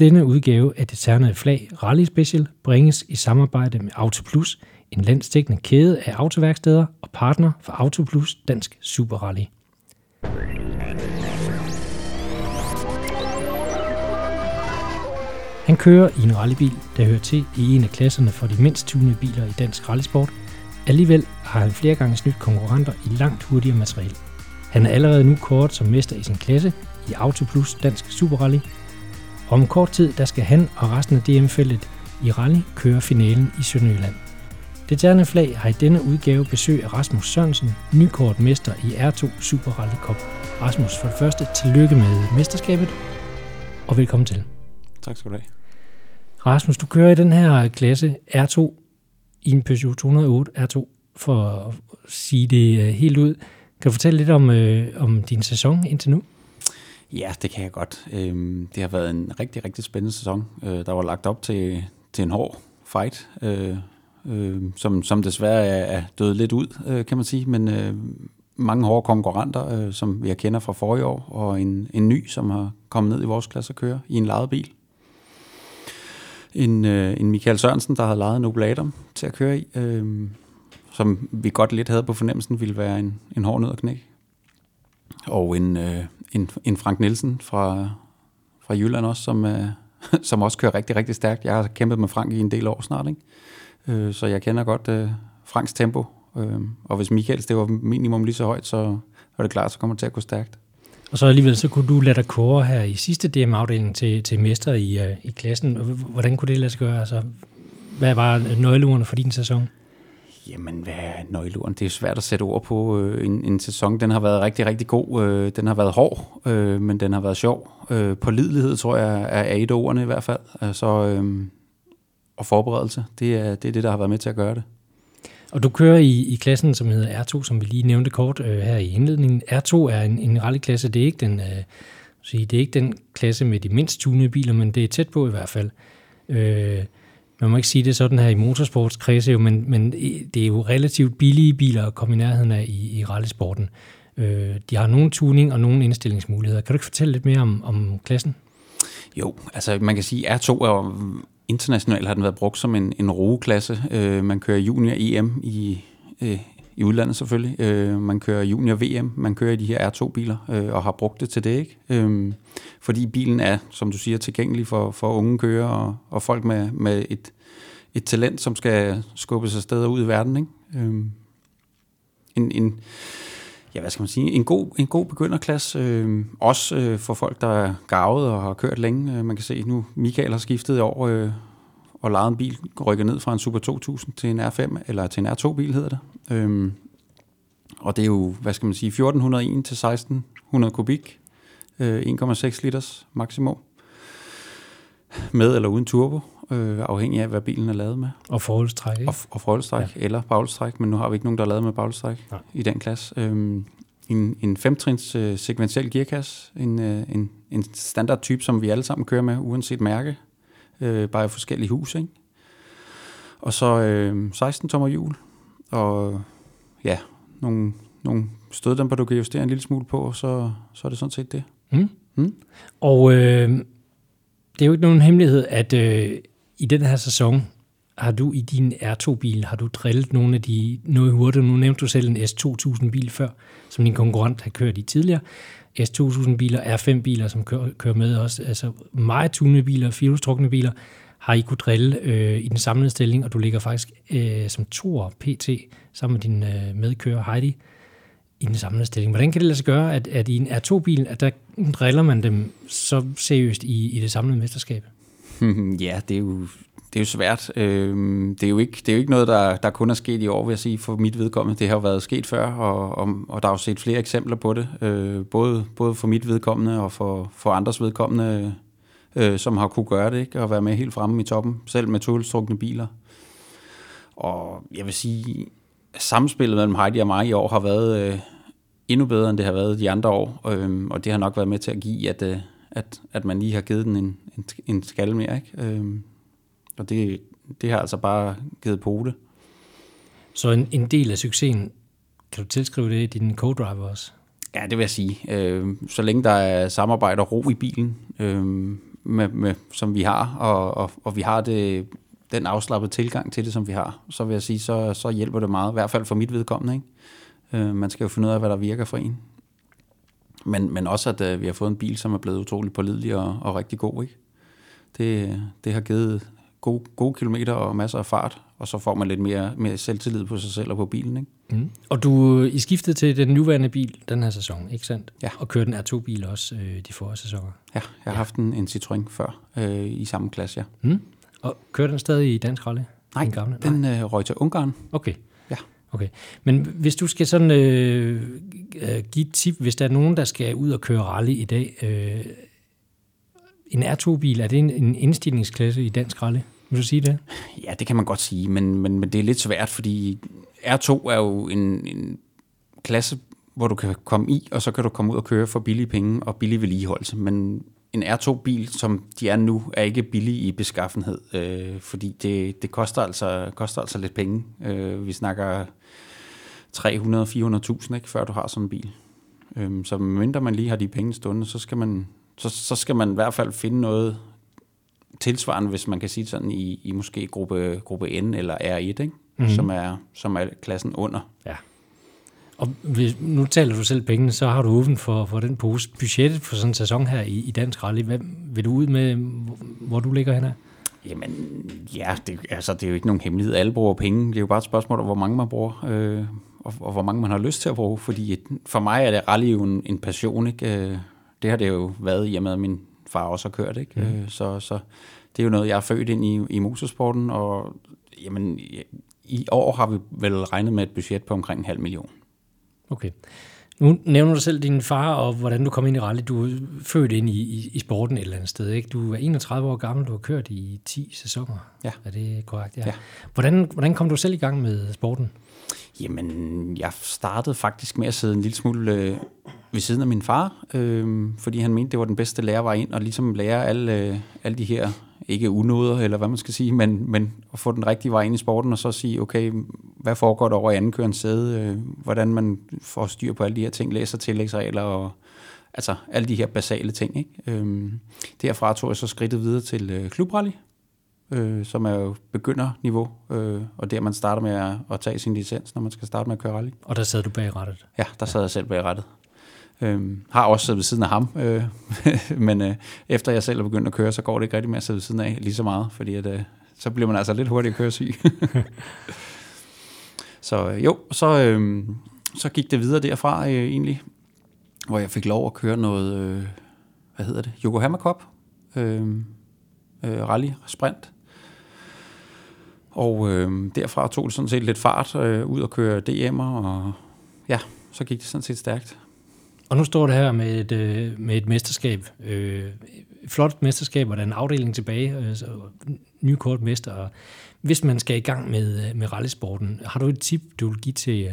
Denne udgave af det ternede flag Rally Special bringes i samarbejde med Autoplus, en landstækkende kæde af autoværksteder og partner for Autoplus Dansk Superrally. Han kører i en rallybil, der hører til i en af klasserne for de mindst tunede biler i dansk rallysport. Alligevel har han flere gange snydt konkurrenter i langt hurtigere materiel. Han er allerede nu kort som mester i sin klasse i Autoplus Dansk Superrally. Rally om kort tid, der skal han og resten af DM-feltet i rally køre finalen i Sønderjylland. Det terne flag har i denne udgave besøg af Rasmus Sørensen, nykort mester i R2 Super Rally Cup. Rasmus, for det første, tillykke med mesterskabet, og velkommen til. Tak skal du have. Rasmus, du kører i den her klasse R2 i en Peugeot 208 R2, for at sige det øh, helt ud. Kan du fortælle lidt om, øh, om din sæson indtil nu? Ja, det kan jeg godt. Øhm, det har været en rigtig, rigtig spændende sæson. Øh, der var lagt op til, til en hård fight, øh, øh, som, som desværre er, er død lidt ud, øh, kan man sige. Men øh, mange hårde konkurrenter, øh, som jeg kender fra forrige år, og en, en ny, som har kommet ned i vores klasse og kører i en lejet bil. En, øh, en Michael Sørensen, der havde lejet en Opel Adam til at køre i, øh, som vi godt lidt havde på fornemmelsen ville være en, en hård nød at knække. Og en, øh, en, en Frank Nielsen fra, fra Jylland også, som, øh, som også kører rigtig, rigtig stærkt. Jeg har kæmpet med Frank i en del år snart, ikke? Øh, så jeg kender godt øh, Franks tempo. Øh, og hvis Michaels det var minimum lige så højt, så var det klart, så kommer det til at gå stærkt. Og så alligevel, så kunne du lade dig kåre her i sidste DM-afdeling til, til mester i, uh, i klassen. Hvordan kunne det lade sig gøre? Altså, hvad var nøgleordene for din sæson? Jamen, hvad er nøgleordene? Det er svært at sætte ord på. Øh, en, en sæson, den har været rigtig, rigtig god. Øh, den har været hård, øh, men den har været sjov. Øh, pålidelighed, tror jeg, er et af ordene i hvert fald. Altså, øh, og forberedelse, det er, det er det, der har været med til at gøre det. Og du kører i, i klassen, som hedder R2, som vi lige nævnte kort øh, her i indledningen. R2 er en, en rallyklasse, det er ikke den, øh, sige, det er ikke den klasse med de mindst tunede biler, men det er tæt på i hvert fald. Øh, man må ikke sige det sådan her i motorsportskredse, men, men det er jo relativt billige biler at komme i nærheden af i, i rallysporten. Øh, de har nogle tuning og nogle indstillingsmuligheder. Kan du ikke fortælle lidt mere om, om klassen? Jo, altså man kan sige, at R2 er internationalt har den været brugt som en, en roeklasse. Øh, man kører junior EM i, øh, i udlandet selvfølgelig. Øh, man kører junior VM. Man kører i de her R2-biler øh, og har brugt det til det. ikke. Øh, fordi bilen er, som du siger, tilgængelig for, for unge kører og, og folk med, med et, et talent, som skal skubbe sig steder ud i verden. Ikke? Øh, en, en, ja, hvad skal man sige, en god, en god begynderklasse, øh, også øh, for folk, der er gavet og har kørt længe. Øh, man kan se nu, Michael har skiftet over øh, og lejet en bil, rykket ned fra en Super 2000 til en R5, eller til en R2-bil hedder det. Øh, og det er jo, hvad skal man sige, 1401 til 1600 kubik, øh, 1,6 liters maksimum, med eller uden turbo øh, afhængig af, hvad bilen er lavet med. Og forholdstræk, ikke? Og, og forholdstræk, ja. eller bagelstræk, men nu har vi ikke nogen, der er lavet med bagelstræk ja. i den klasse. Øhm, en, en femtrins øh, sekventiel gearkasse, en, øh, en, en standard type, som vi alle sammen kører med, uanset mærke, øh, bare i forskellige hus, ikke? Og så øh, 16 tommer hjul, og ja, nogle, nogle støddæmper, du kan justere en lille smule på, så, så er det sådan set det. Mm. Mm. Og øh, det er jo ikke nogen hemmelighed, at øh, i den her sæson har du i din R2-bil, har du drillet nogle af de noget hurtigt. Nu nævnte du selv en S2000-bil før, som din konkurrent har kørt i tidligere. S2000-biler, R5-biler, som kører, kører med også. Altså meget tunede biler, firehjulstrukne biler, har I kunne drille øh, i den samlede stilling, og du ligger faktisk øh, som toer PT sammen med din øh, medkører Heidi i den samlede stilling. Hvordan kan det lade sig gøre, at, at i en R2-bil, at der driller man dem så seriøst i, i det samlede mesterskab? ja, det er jo, det er jo svært. Øhm, det, er jo ikke, det er jo ikke noget, der, der kun er sket i år, vil jeg sige, for mit vedkommende. Det har jo været sket før, og, og, og der er jo set flere eksempler på det, øh, både, både for mit vedkommende og for, for andres vedkommende, øh, som har kunne gøre det, ikke? og være med helt fremme i toppen, selv med togelstrukne biler. Og jeg vil sige, samspillet mellem Heidi og mig i år har været øh, endnu bedre, end det har været de andre år, øh, og det har nok været med til at give, at, øh, at, at man lige har givet den en, en, en skal mere. Ikke? Øh, og det, det har altså bare givet det. Så en, en del af succesen, kan du tilskrive det i din co-driver også? Ja, det vil jeg sige. Øh, så længe der er samarbejde og ro i bilen, øh, med, med, som vi har, og, og, og vi har det, den afslappede tilgang til det, som vi har, så vil jeg sige, så, så hjælper det meget, i hvert fald for mit vedkommende. Ikke? Øh, man skal jo finde ud af, hvad der virker for en. Men, men også, at øh, vi har fået en bil, som er blevet utrolig pålidelig og, og rigtig god. Ikke? Det, det har givet gode, gode kilometer og masser af fart, og så får man lidt mere, mere selvtillid på sig selv og på bilen. Ikke? Mm. Og du I skiftede til den nuværende bil den her sæson, ikke sandt? Ja. Og kørte den R2-bil også øh, de forrige sæsoner. Ja, jeg har ja. haft en, en Citroën før øh, i samme klasse, ja. Mm. Og kører den stadig i dansk rally? Nej, den, gamle? den øh, røg til Ungarn. Okay. Ja. Okay. Men hvis du skal sådan øh, øh, give et tip, hvis der er nogen, der skal ud og køre rally i dag, øh, en R2-bil, er det en, en indstigningsklasse i dansk rally? Vil du sige det? Ja, det kan man godt sige, men, men, men det er lidt svært, fordi R2 er jo en, en klasse, hvor du kan komme i, og så kan du komme ud og køre for billige penge og billig vedligeholdelse. Men en R2-bil, som de er nu, er ikke billig i beskaffenhed, øh, fordi det, det koster, altså, koster altså lidt penge. Øh, vi snakker 300-400.000, ikke, før du har sådan en bil. Øh, så mindre man lige har de penge stående, så skal man, så, så skal man i hvert fald finde noget tilsvarende, hvis man kan sige sådan, i, i måske gruppe, gruppe N eller R1, ikke? Mm-hmm. Som, er, som er klassen under. Ja. Og hvis, nu taler du selv pengene, så har du åben for, for den pose. Budgettet for sådan en sæson her i, i Dansk Rally, hvad vil du ud med, hvor du ligger henne? Jamen, ja, det, altså, det er jo ikke nogen hemmelighed. Alle bruger penge. Det er jo bare et spørgsmål om, hvor mange man bruger, øh, og, og hvor mange man har lyst til at bruge. Fordi for mig er det rally jo en, en passion. Ikke? Øh, det har det jo været i og med, at min far også har kørt. Ikke? Mm. Øh, så, så det er jo noget, jeg er født ind i, i motorsporten, og jamen, i år har vi vel regnet med et budget på omkring en halv million. Okay. Nu nævner du selv din far, og hvordan du kom ind i rally. Du er født ind i, i, i sporten et eller andet sted. Ikke? Du er 31 år gammel, du har kørt i 10 sæsoner. Ja. Er det korrekt? Ja. ja. Hvordan, hvordan kom du selv i gang med sporten? Jamen, jeg startede faktisk med at sidde en lille smule øh, ved siden af min far, øh, fordi han mente, det var den bedste lærervej ind, og ligesom lære alle, øh, alle de her ikke unåder, eller hvad man skal sige, men, men at få den rigtige vej ind i sporten, og så sige, okay, hvad foregår der over i anden sæde, øh, hvordan man får styr på alle de her ting, læser tillægsregler, og altså alle de her basale ting. Ikke? Øh, derfra tog jeg så skridtet videre til øh, klubrally, øh, som er jo begynderniveau, øh, og der man starter med at, at tage sin licens, når man skal starte med at køre rally. Og der sad du bag rattet? Ja, der sad jeg selv bag rattet. Øhm, har også siddet ved siden af ham, øh, men øh, efter jeg selv er begyndt at køre, så går det ikke rigtig med at sidde ved siden af lige så meget, fordi at, øh, så bliver man altså lidt hurtigt køresyg. så øh, jo, så, øh, så gik det videre derfra øh, egentlig, hvor jeg fik lov at køre noget, øh, hvad hedder det, Yokohama Cup, øh, øh, rally, sprint. Og øh, derfra tog det sådan set lidt fart øh, ud og køre DM'er, og ja, så gik det sådan set stærkt. Og nu står det her med et, øh, med et mesterskab. Øh, flot mesterskab, og der er en afdeling tilbage, øh, så ny kort mester. Hvis man skal i gang med, øh, med rallysporten, har du et tip, du vil give til, øh,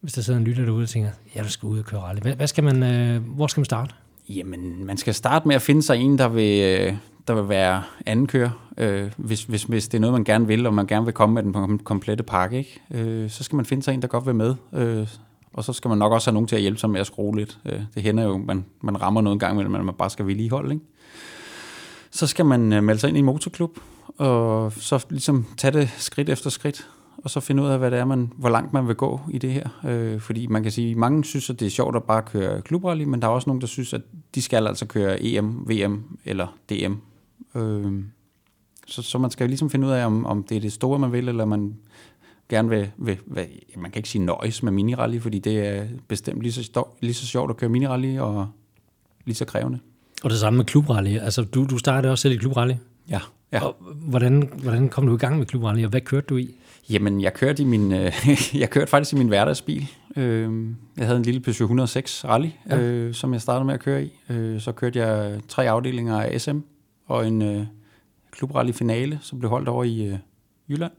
hvis der sidder en lytter derude og tænker, ja, du skal ud og køre rally. Hvad, hvad skal man, øh, hvor skal man starte? Jamen, man skal starte med at finde sig en, der vil, øh, der vil være anden kører. Øh, hvis, hvis, hvis det er noget, man gerne vil, og man gerne vil komme med den komplette pakke, ikke? Øh, så skal man finde sig en, der godt vil med. Øh, og så skal man nok også have nogen til at hjælpe sig med at skrue lidt. Øh, det hænder jo, man, man rammer noget en gang imellem, men man bare skal vedligeholde. Ikke? Så skal man øh, melde sig ind i en motorklub, og så ligesom tage det skridt efter skridt, og så finde ud af, hvad det er, man, hvor langt man vil gå i det her. Øh, fordi man kan sige, mange synes, at det er sjovt at bare køre klubrally, men der er også nogen, der synes, at de skal altså køre EM, VM eller DM. Øh, så, så man skal ligesom finde ud af, om, om det er det store, man vil, eller man gerne vil, vil, vil man kan ikke sige nøjes med minirally, fordi det er bestemt lige så, lige så sjovt at køre minirally og lige så krævende. Og det samme med klubrally. Altså, du, du startede også selv i klubrally. Ja. ja. Og hvordan, hvordan kom du i gang med klubrally, og hvad kørte du i? Jamen, jeg kørte, i min, øh, jeg kørte faktisk i min hverdagsbil. Øh, jeg havde en lille Peugeot 106 Rally, ja. øh, som jeg startede med at køre i. Øh, så kørte jeg tre afdelinger af SM, og en øh, klubrally finale, som blev holdt over i øh, Jylland.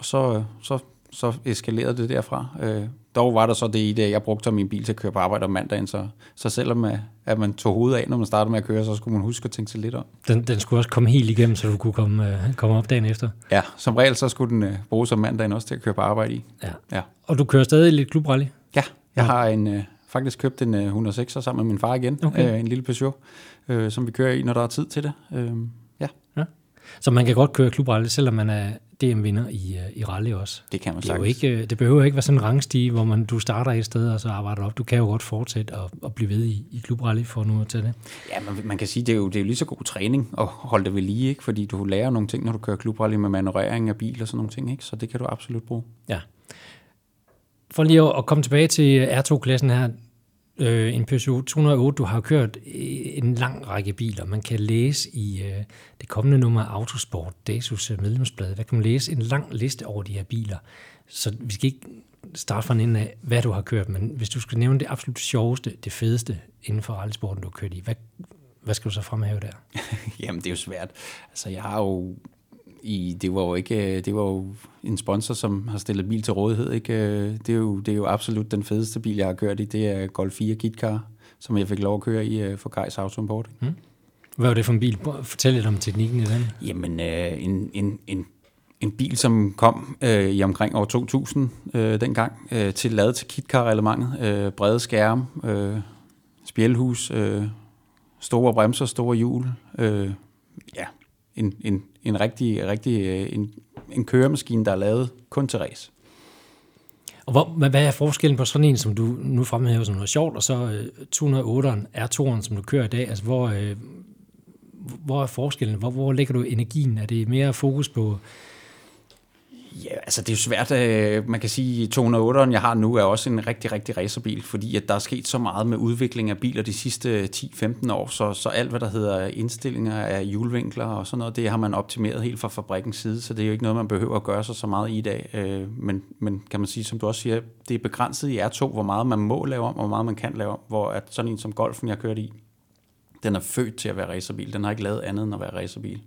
Og så, så, så eskalerede det derfra. Øh, dog var der så det i det, jeg brugte min bil til at køre på arbejde om mandagen, så, så selvom at, at man tog hovedet af, når man startede med at køre, så skulle man huske at tænke sig lidt om. Den, den skulle også komme helt igennem, så du kunne komme, uh, komme op dagen efter? Ja, som regel så skulle den uh, bruges om mandagen også til at køre på arbejde i. Ja. ja. Og du kører stadig lidt klubrally? Ja, jeg ja. har en uh, faktisk købt en 106 øh, sammen med min far igen. Okay. Øh, en lille Peugeot, øh, som vi kører i, når der er tid til det. Øh, ja. ja. Så man kan godt køre klubrally, selvom man er DM-vinder i, øh, i rally også. Det kan man det, er jo ikke, øh, det behøver ikke være sådan en rangstige, hvor man, du starter et sted og så arbejder op. Du kan jo godt fortsætte og, og blive ved i, i klubrally for nu til det. Ja, man, man kan sige, det er, jo, det er jo lige så god træning at holde det ved lige, ikke? fordi du lærer nogle ting, når du kører klubrally med manøvrering af bil og sådan nogle ting, ikke? så det kan du absolut bruge. Ja. For lige at komme tilbage til R2-klassen her, øh, en Peugeot 208, du har kørt en lang række biler. Man kan læse i øh, det kommende nummer af Autosport, Dasus øh, medlemsblad, der kan man læse en lang liste over de her biler. Så vi skal ikke starte fra en af, hvad du har kørt, men hvis du skal nævne det absolut sjoveste, det fedeste inden for rallysporten, du har kørt i, hvad, hvad skal du så fremhæve der? Jamen, det er jo svært. Altså, jeg har jo i, det var jo ikke, øh, det var jo en sponsor, som har stillet bil til rådighed. Ikke? Øh, det, er jo, det er jo absolut den fedeste bil, jeg har kørt i. Det er Golf 4 KitKar, som jeg fik lov at køre i øh, for Gejs Auto Import. Mm. Hvad var det for en bil? Fortæl lidt om teknikken i den. Jamen, øh, en, en, en, en bil, som kom øh, i omkring år 2000 øh, dengang, øh, til lavet til KitKar-reglementet. Øh, brede skærme, øh, spjælhus, øh, store bremser, store hjul. Øh, ja, en, en, en rigtig, rigtig øh, en, en køremaskine, der er lavet kun til race. Og hvor, hvad er forskellen på sådan en, som du nu fremhæver som noget sjovt, og så uh, 208'eren, R2'eren, som du kører i dag? Altså, hvor, øh, hvor er forskellen? Hvor, hvor lægger du energien? Er det mere fokus på Ja, altså det er jo svært. Øh, man kan sige, at 208'eren, jeg har nu, er også en rigtig, rigtig racerbil, fordi at der er sket så meget med udvikling af biler de sidste 10-15 år, så, så alt, hvad der hedder indstillinger af hjulvinkler og sådan noget, det har man optimeret helt fra fabrikkens side, så det er jo ikke noget, man behøver at gøre sig så meget i i dag. Øh, men, men kan man sige, som du også siger, det er begrænset i R2, hvor meget man må lave om, og hvor meget man kan lave om, hvor at sådan en som Golfen, jeg kørte i, den er født til at være racerbil. Den har ikke lavet andet end at være racerbil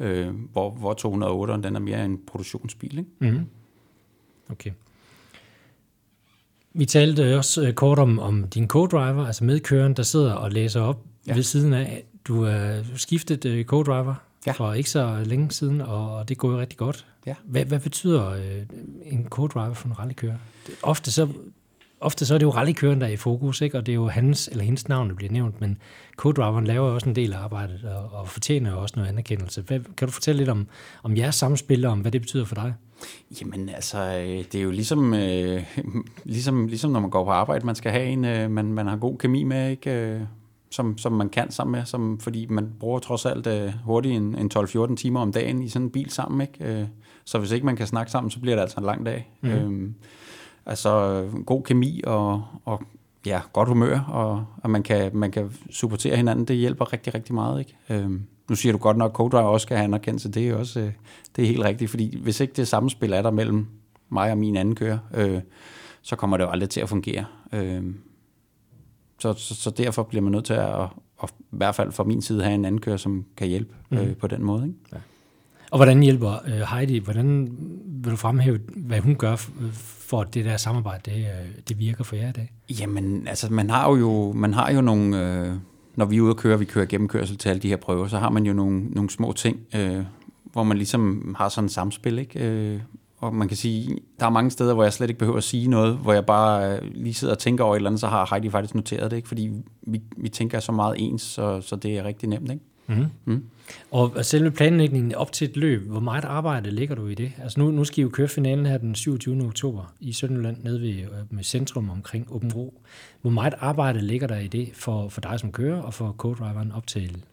øh, hvor, hvor 208'eren den er mere en produktionsbil. Ikke? Mm. Okay. Vi talte også øh, kort om, om din co-driver, altså medkøren, der sidder og læser op ja. ved siden af. Du er skiftet uh, co-driver ja. for ikke så længe siden, og det går jo rigtig godt. Ja. Hvad, hvad betyder uh, en co-driver for en rallykører? Ofte så ofte så er det jo rallykøren, der er i fokus, ikke? og det er jo hans eller hendes navn, der bliver nævnt, men co-driveren laver også en del af arbejdet og, og fortjener også noget anerkendelse. Hvad, kan du fortælle lidt om, om jeres samspil, og om hvad det betyder for dig? Jamen altså, det er jo ligesom, øh, ligesom, ligesom når man går på arbejde, man skal have en, øh, man, man har god kemi med, ikke? Øh, som, som man kan sammen med, som, fordi man bruger trods alt øh, hurtigt en, en 12-14 timer om dagen i sådan en bil sammen. Ikke? Øh, så hvis ikke man kan snakke sammen, så bliver det altså en lang dag. Mm. Øh, Altså god kemi og, og ja, godt humør, og, og man, kan, man kan supportere hinanden, det hjælper rigtig, rigtig meget. Ikke? Øhm, nu siger du godt nok, at co også skal have anerkendelse, det er også øh, det er helt rigtigt, fordi hvis ikke det samspil er der mellem mig og min anden kører, øh, så kommer det jo aldrig til at fungere. Øh, så, så, så derfor bliver man nødt til at, at, i hvert fald fra min side, have en anden kører, som kan hjælpe øh, mm. på den måde. Ikke? Ja. Og hvordan hjælper øh, Heidi, hvordan vil du fremhæve, hvad hun gør øh, for at det der samarbejde, det, øh, det virker for jer i dag? Jamen, altså man har jo, man har jo nogle, øh, når vi er ude og køre, vi kører gennemkørsel til alle de her prøver, så har man jo nogle, nogle små ting, øh, hvor man ligesom har sådan et samspil, ikke? Øh, og man kan sige, der er mange steder, hvor jeg slet ikke behøver at sige noget, hvor jeg bare øh, lige sidder og tænker over et eller andet, så har Heidi faktisk noteret det, ikke? fordi vi, vi tænker så meget ens, så, så det er rigtig nemt. Ikke? Mm. Mm. Og selve planlægningen op til et løb, hvor meget arbejde ligger du i det? Altså nu, nu skal I jo køre finalen her den 27. oktober i Sønderland, nede ved, øh, med centrum omkring Åben Ro. Hvor meget arbejde ligger der i det for, for dig som kører og for co-driveren op til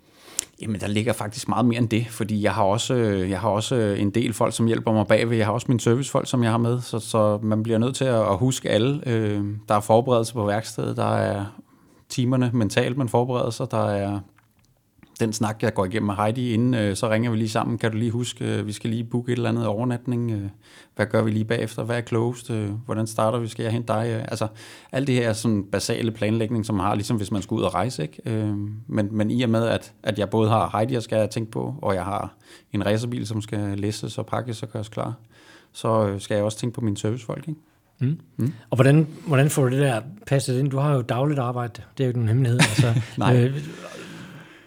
Jamen, der ligger faktisk meget mere end det, fordi jeg har også, øh, jeg har også øh, en del folk, som hjælper mig bagved. Jeg har også min servicefolk, som jeg har med, så, så man bliver nødt til at huske alle. Der er forberedelse på værkstedet, der er timerne mentalt, man forbereder sig, der er den snak, jeg går igennem med Heidi inden, øh, så ringer vi lige sammen. Kan du lige huske, øh, vi skal lige booke et eller andet overnatning. Øh, hvad gør vi lige bagefter? Hvad er? Øh, hvordan starter vi? Skal jeg hente dig? Øh, altså, alt det her sådan basale planlægning, som man har, ligesom hvis man skal ud og rejse. Ikke? Øh, men, men i og med, at, at jeg både har Heidi, jeg skal tænke på, og jeg har en racerbil, som skal læses og pakkes og gøres klar, så skal jeg også tænke på mine servicefolk. Ikke? Mm. Mm. Og hvordan, hvordan får du det der passet ind? Du har jo dagligt arbejde, det er jo ikke nogen hemmelighed. Altså, Nej. Øh,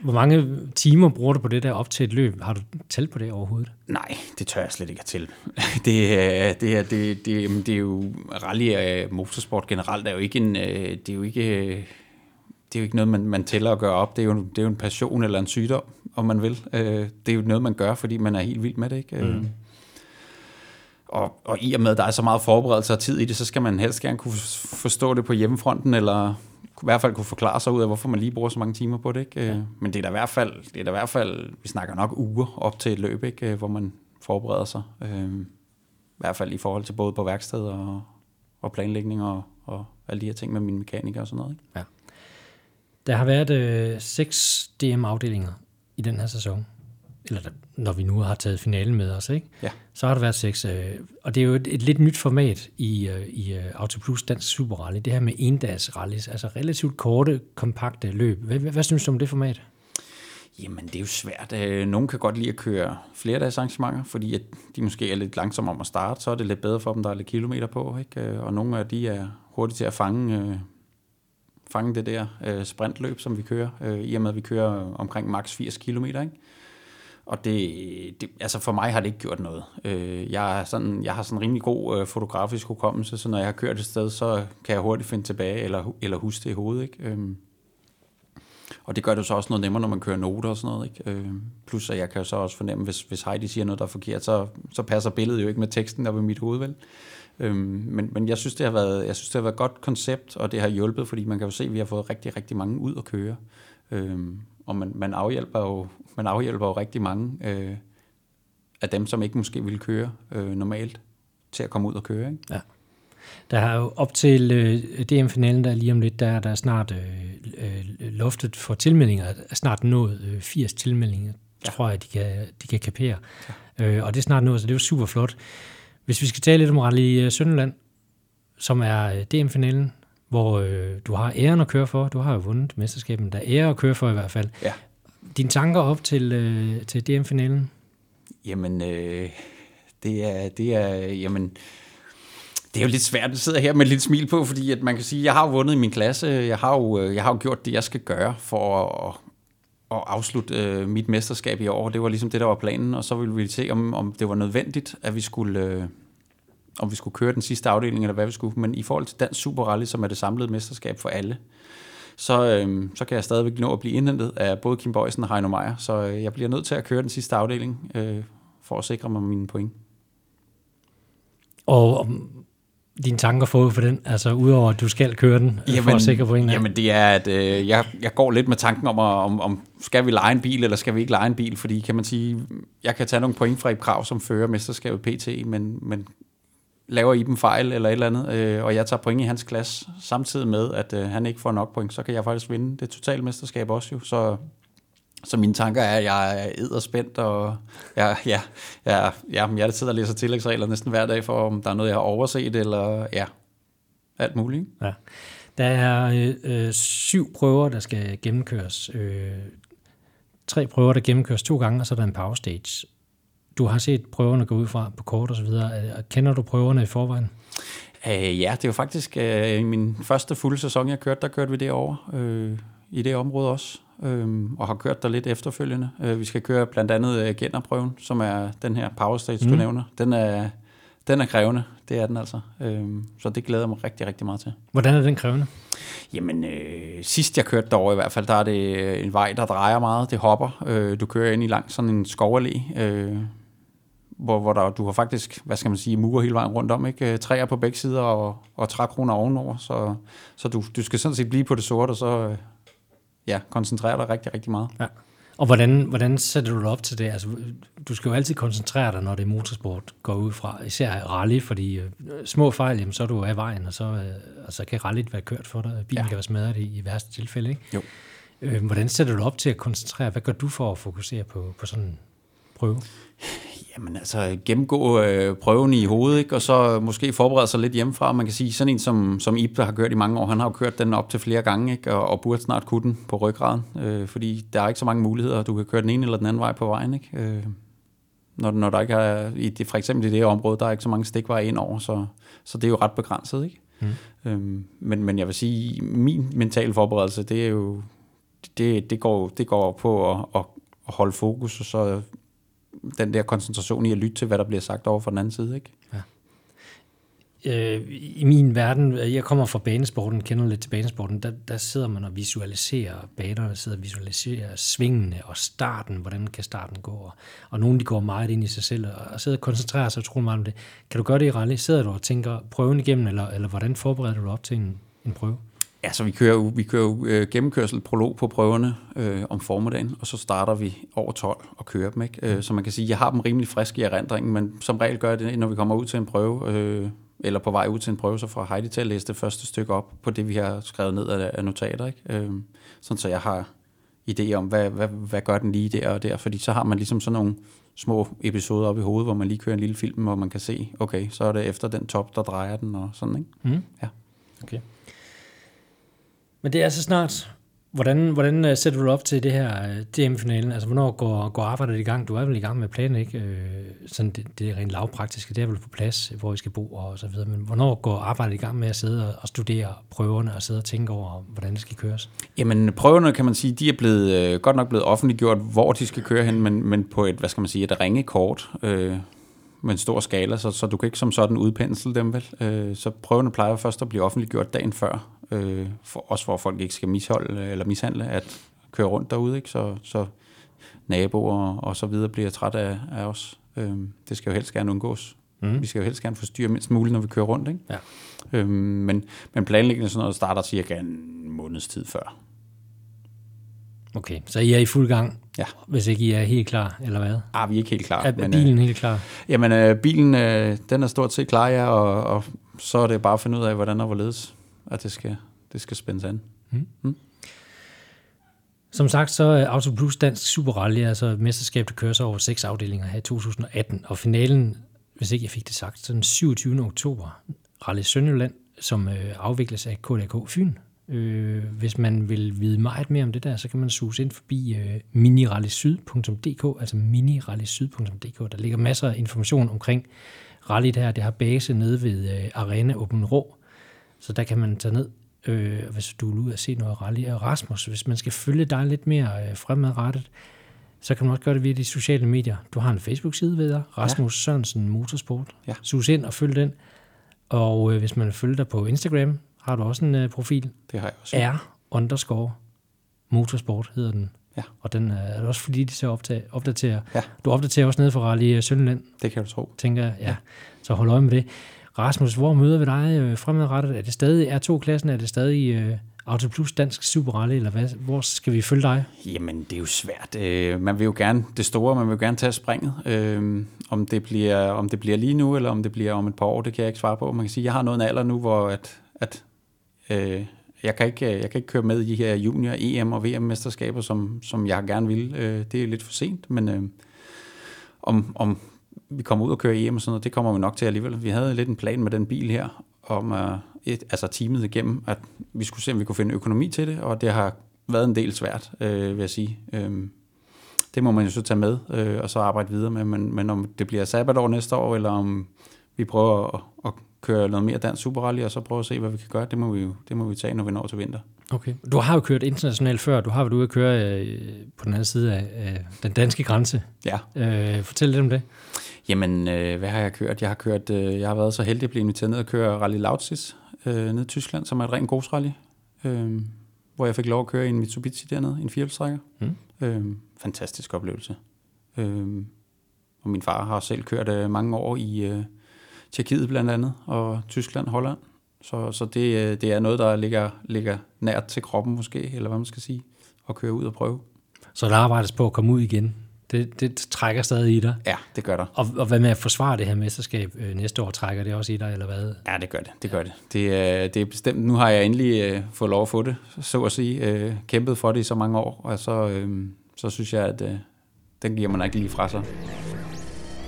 Hvor mange timer bruger du på det der op til et løb? Har du talt på det overhovedet? Nej, det tør jeg slet ikke at til. Det, er- det, er, det, det, det er jo rally og motorsport generelt er jo ikke en, øh, det er jo ikke, øh, det er jo ikke noget, man, man tæller og gør op. Det er, jo, det er jo en passion eller en sygdom, om man vil. Øh, Det er jo noget, man gør, fordi man er helt vild med det. Ikke? Mm. Og, og i og med, at der er så meget forberedelse og tid i det, så skal man helst gerne kunne forstå det på hjemmefronten, eller i hvert fald kunne forklare sig ud af, hvorfor man lige bruger så mange timer på det. Ikke? Ja. Men det er da i hvert fald, det er da i hvert fald, vi snakker nok uger op til et løb, ikke? Øh, hvor man forbereder sig. Øh, I hvert fald i forhold til både på værksted og, og planlægning og, og alle de her ting med mine mekanikere og sådan noget. Ikke? Der har været øh, seks DM-afdelinger i den her sæson. Eller når vi nu har taget finalen med os, ikke? Ja. Så har der været seks. Øh, og det er jo et, et lidt nyt format i, øh, i øh, Autoplus Dansk Super Rally. Det her med endags rallys, altså relativt korte, kompakte løb. Hvad, hvad, hvad synes du om det format? Jamen, det er jo svært. Øh, Nogle kan godt lide at køre flere dages arrangementer, fordi at de måske er lidt langsomme om at starte, så er det lidt bedre for dem, der er lidt kilometer på. Ikke? Øh, Og nogle af de er hurtige til at fange, øh, fange det der øh, sprintløb, som vi kører, øh, i og med, at vi kører omkring maks 80 km. Ikke? Og det, det, altså for mig har det ikke gjort noget. Øh, jeg, er sådan, jeg har sådan en rimelig god øh, fotografisk hukommelse, så når jeg har kørt et sted, så kan jeg hurtigt finde tilbage, eller, eller huske det i hovedet. Ikke? Øhm, og det gør det så også noget nemmere, når man kører noter og sådan noget. Ikke? Øh, plus at jeg kan så også fornemme, hvis, hvis Heidi siger noget, der er forkert, så, så passer billedet jo ikke med teksten der ved mit hoved, vel? Øhm, men, men jeg synes, det har været, jeg synes, det har været et godt koncept, og det har hjulpet, fordi man kan jo se, at vi har fået rigtig, rigtig mange ud at køre. Øhm, og man, man, afhjælper jo, man afhjælper jo rigtig mange øh, af dem, som ikke måske ville køre øh, normalt, til at komme ud og køre. Ikke? Der har jo op til øh, DM-finalen, der er lige om lidt, der er der snart øh, øh, loftet for tilmeldinger, er snart nået øh, 80 tilmeldinger, ja. tror jeg, de kan, de kan kapere. Ja. Øh, og det er snart nået, så det er jo super flot. Hvis vi skal tale lidt om Rally øh, Sønderland, som er øh, DM-finalen, hvor øh, du har æren at køre for. Du har jo vundet mesterskabet, der er ære at køre for i hvert fald. Ja. Dine tanker op til, øh, til DM-finalen? Jamen, øh, det er, det er, jamen, det er jo lidt svært at sidde her med et lille smil på, fordi at man kan sige, jeg har jo vundet i min klasse, jeg har jo, øh, jeg har jo gjort det, jeg skal gøre for at, at afslutte øh, mit mesterskab i år. Det var ligesom det, der var planen, og så ville vi se, om, om det var nødvendigt, at vi skulle, øh, om vi skulle køre den sidste afdeling, eller hvad vi skulle. Men i forhold til Dansk Super Rally, som er det samlede mesterskab for alle, så, øh, så kan jeg stadigvæk nå at blive indhentet af både Kim Bøjsen og Heino Meier. Så øh, jeg bliver nødt til at køre den sidste afdeling, øh, for at sikre mig mine point. Og om dine tanker forud for den, altså udover at du skal køre den, jamen, for at sikre point. Jamen det er, at øh, jeg, jeg går lidt med tanken om, om, om, skal vi lege en bil, eller skal vi ikke lege en bil, fordi kan man sige, jeg kan tage nogle point fra et krav, som fører mesterskabet PT, men, men laver Iben fejl eller et eller andet, øh, og jeg tager point i hans klasse, samtidig med, at øh, han ikke får nok point, så kan jeg faktisk vinde det totale mesterskab også jo, så, så mine tanker er, at jeg er edderspændt, og jeg, ja, ja, ja, jeg sidder og læser tillægsregler næsten hver dag, for om der er noget, jeg har overset, eller ja, alt muligt. Ja. Der er øh, øh, syv prøver, der skal gennemkøres. Øh, tre prøver, der gennemkøres to gange, og så er der en power stage. Du har set prøverne gå ud fra på kort og så videre. Øh, Kender du prøverne i forvejen? Uh, ja, det er jo faktisk i min første fulde sæson, jeg kørte, der kørte vi det over uh, i det område også, uh, og har kørt der lidt efterfølgende. Uh, vi skal køre blandt andet uh, Gennerprøven, som er den her power stage, mm. du nævner. Den er, den er krævende, det er den altså. Uh, så det glæder jeg mig rigtig, rigtig meget til. Hvordan er den krævende? Jamen, øh, sidst jeg kørte derover i hvert fald, der er det en vej, der drejer meget. Det hopper. Øh, du kører ind i langs sådan en skovallé, øh, hvor, hvor der, du har faktisk, hvad skal man sige, mure hele vejen rundt om, ikke? Træer på begge sider og, og trækroner ovenover, så, så du, du skal sådan set blive på det sorte, og så øh, ja, koncentrere dig rigtig, rigtig meget. Ja. Og hvordan, hvordan sætter du dig op til det? Altså, du skal jo altid koncentrere dig, når det er motorsport går ud fra, især rally, fordi øh, små fejl, jamen, så er du af vejen, og så, øh, og så kan rallyt være kørt for dig. Bilen. Ja. kan være smadret i, i værste tilfælde, ikke? Jo. Øh, hvordan sætter du dig op til at koncentrere? Hvad gør du for at fokusere på, på sådan en prøve? Jamen altså, gennemgå øh, prøven i hovedet, ikke? og så måske forberede sig lidt hjemmefra. Man kan sige, sådan en som, som Ib, der har kørt i mange år, han har jo kørt den op til flere gange, ikke? Og, og burde snart kunne den på ryggraden, øh, fordi der er ikke så mange muligheder. Du kan køre den ene eller den anden vej på vejen, ikke? Øh, når, når der ikke er, i det, for eksempel i det her område, der er ikke så mange stikveje ind over, så, så det er jo ret begrænset, ikke? Mm. Øhm, men, men jeg vil sige, min mentale forberedelse, det er jo det, det, går, det går på at, at, at holde fokus, og så den der koncentration i at lytte til, hvad der bliver sagt over fra den anden side. Ikke? Ja øh, i min verden, øh, jeg kommer fra banesporten, kender lidt til banesporten, der, der sidder man og visualiserer banerne, sidder og visualiserer svingene og starten, hvordan kan starten gå. Og, og nogle de går meget ind i sig selv og, og sidder og koncentrerer sig utrolig meget om det. Kan du gøre det i rally? Sidder du og tænker prøven igennem, eller, eller hvordan forbereder du op til en, en prøve? Ja, så vi kører jo, vi kører jo øh, gennemkørsel prolog på prøverne øh, om formiddagen, og så starter vi over 12 og kører dem. Ikke? Øh, så man kan sige, jeg har dem rimelig friske i erindringen, men som regel gør jeg det, når vi kommer ud til en prøve. Øh, eller på vej ud til en prøve, så får Heidi til at læse det første stykke op på det, vi har skrevet ned af, notater. Ikke? Øhm, sådan så jeg har idé om, hvad, hvad, hvad gør den lige der og der, fordi så har man ligesom sådan nogle små episoder op i hovedet, hvor man lige kører en lille film, hvor man kan se, okay, så er det efter den top, der drejer den og sådan, ikke? Mm. Ja. Okay. Men det er så snart Hvordan, hvordan øh, sætter du op til det her øh, DM-finalen? Altså, hvornår går, går arbejdet i gang? Du er vel i gang med planen, ikke? Øh, sådan det, det er rent lavpraktiske, det er vel på plads, hvor I skal bo og så videre. Men hvornår går arbejdet i gang med at sidde og studere prøverne og sidde og tænke over, hvordan det skal køres? Jamen, prøverne kan man sige, de er blevet, øh, godt nok blevet offentliggjort, hvor de skal køre hen, men, men på et, hvad skal man sige, et ringekort. Øh, med en stor skala, så, så du kan ikke som sådan udpensle dem vel. Øh, så prøverne plejer først at blive offentliggjort dagen før, øh, for, også for at folk ikke skal misholde eller mishandle at køre rundt derude, ikke? Så, så naboer og så videre bliver træt af, af os. Øh, det skal jo helst gerne undgås. Mm. Vi skal jo helst gerne forstyrre mindst muligt, når vi kører rundt. Ikke? Ja. Øh, men, men planlægningen sådan noget starter cirka en måneds tid før. Okay, så I er i fuld gang, ja. hvis ikke I er helt klar, eller hvad? Ah, vi er ikke helt klar. Er, men, bilen øh, helt klar? Jamen, øh, bilen øh, den er stort set klar, ja, og, og så er det bare at finde ud af, hvordan og hvorledes, at det skal, det skal spændes an. Mm. Mm. Som sagt, så er Auto Plus Dansk Super Rally, altså et mesterskab, der kører sig over seks afdelinger her i 2018, og finalen, hvis ikke jeg fik det sagt, så den 27. oktober, Rally Sønderjylland, som øh, afvikles af KDK Fyn, Øh, hvis man vil vide meget mere om det der, så kan man suge ind forbi øh, minirallysyd.dk, altså minirallysyd.dk. Der ligger masser af information omkring rally der. Det har base nede ved øh, Arena Open Rå, så der kan man tage ned, øh, hvis du vil ud og se noget rally. Og Rasmus, hvis man skal følge dig lidt mere øh, fremadrettet, så kan man også gøre det via de sociale medier. Du har en Facebook-side ved dig, Rasmus ja. Sørensen Motorsport. Ja. Sus ind og følg den. Og øh, hvis man vil følge dig på Instagram, har du også en uh, profil? Det har jeg også. R underscore motorsport hedder den. Ja. Og den uh, er det også fordi, de så optage, opdaterer. Ja. Du opdaterer også nede for Rally Sønderland. Det kan du tro. Tænker jeg, ja. ja. Så hold øje med det. Rasmus, hvor møder vi dig øh, fremadrettet? Er det stadig R2-klassen? Er det stadig øh, Auto Plus Dansk Super Rally? Eller hvad? Hvor skal vi følge dig? Jamen, det er jo svært. Øh, man vil jo gerne det store, man vil jo gerne tage springet. Øh, om, det bliver, om det bliver lige nu, eller om det bliver om et par år, det kan jeg ikke svare på. Man kan sige, jeg har noget en alder nu, hvor at, at Øh, jeg, kan ikke, jeg kan ikke køre med i de her junior, EM og VM-mesterskaber, som, som jeg gerne vil. Øh, det er lidt for sent, men øh, om, om vi kommer ud og kører hjem og sådan noget, det kommer vi nok til alligevel. Vi havde lidt en plan med den bil her, om uh, et, altså teamet igennem, at vi skulle se, om vi kunne finde økonomi til det, og det har været en del svært, øh, vil jeg sige. Øh, det må man jo så tage med, øh, og så arbejde videre med, men, men om det bliver sabbatår næste år, eller om vi prøver at, at køre noget mere dansk superrally, og så prøve at se, hvad vi kan gøre. Det må vi jo det må vi tage, når vi når til vinter. Okay. Du har jo kørt internationalt før. Du har været ude at køre øh, på den anden side af, af den danske grænse. Ja. Øh, fortæl lidt om det. Jamen, øh, hvad har jeg kørt? Jeg har kørt, øh, jeg har været så heldig at blive inviteret ned og køre Rally Lautsis øh, ned i Tyskland, som er et rent godsrally. Øh, hvor jeg fik lov at køre i en Mitsubishi dernede, en firehjulstrækker. Mm. Øh, fantastisk oplevelse. Øh, og min far har selv kørt øh, mange år i... Øh, Tjekkiet blandt andet, og Tyskland, Holland. Så, så det, øh, det er noget, der ligger, ligger nært til kroppen måske, eller hvad man skal sige, at køre ud og prøve. Så der arbejdes på at komme ud igen? Det, det trækker stadig i dig? Ja, det gør der. Og, og hvad med at forsvare det her mesterskab øh, næste år, trækker det også i dig, eller hvad? Ja, det gør det. Det gør det. Det, øh, det er bestemt. Nu har jeg endelig øh, fået lov at få det, så at sige. Øh, kæmpet for det i så mange år, og så, øh, så synes jeg, at øh, den giver man ikke lige fra sig.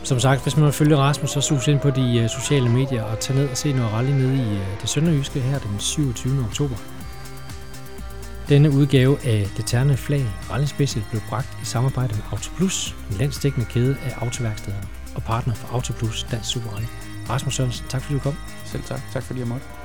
Som sagt, hvis man vil følge Rasmus, så sus ind på de øh, sociale medier og tag ned og se noget rally nede i øh, det sønderjyske her den 27. oktober. Denne udgave af Det Terne Flag Rally Special blev bragt i samarbejde med Autoplus, en landsdækkende kæde af autoværksteder og partner for Autoplus Dansk Super Rally. Rasmus Sørensen, tak fordi du kom. Selv tak. Tak fordi jeg måtte.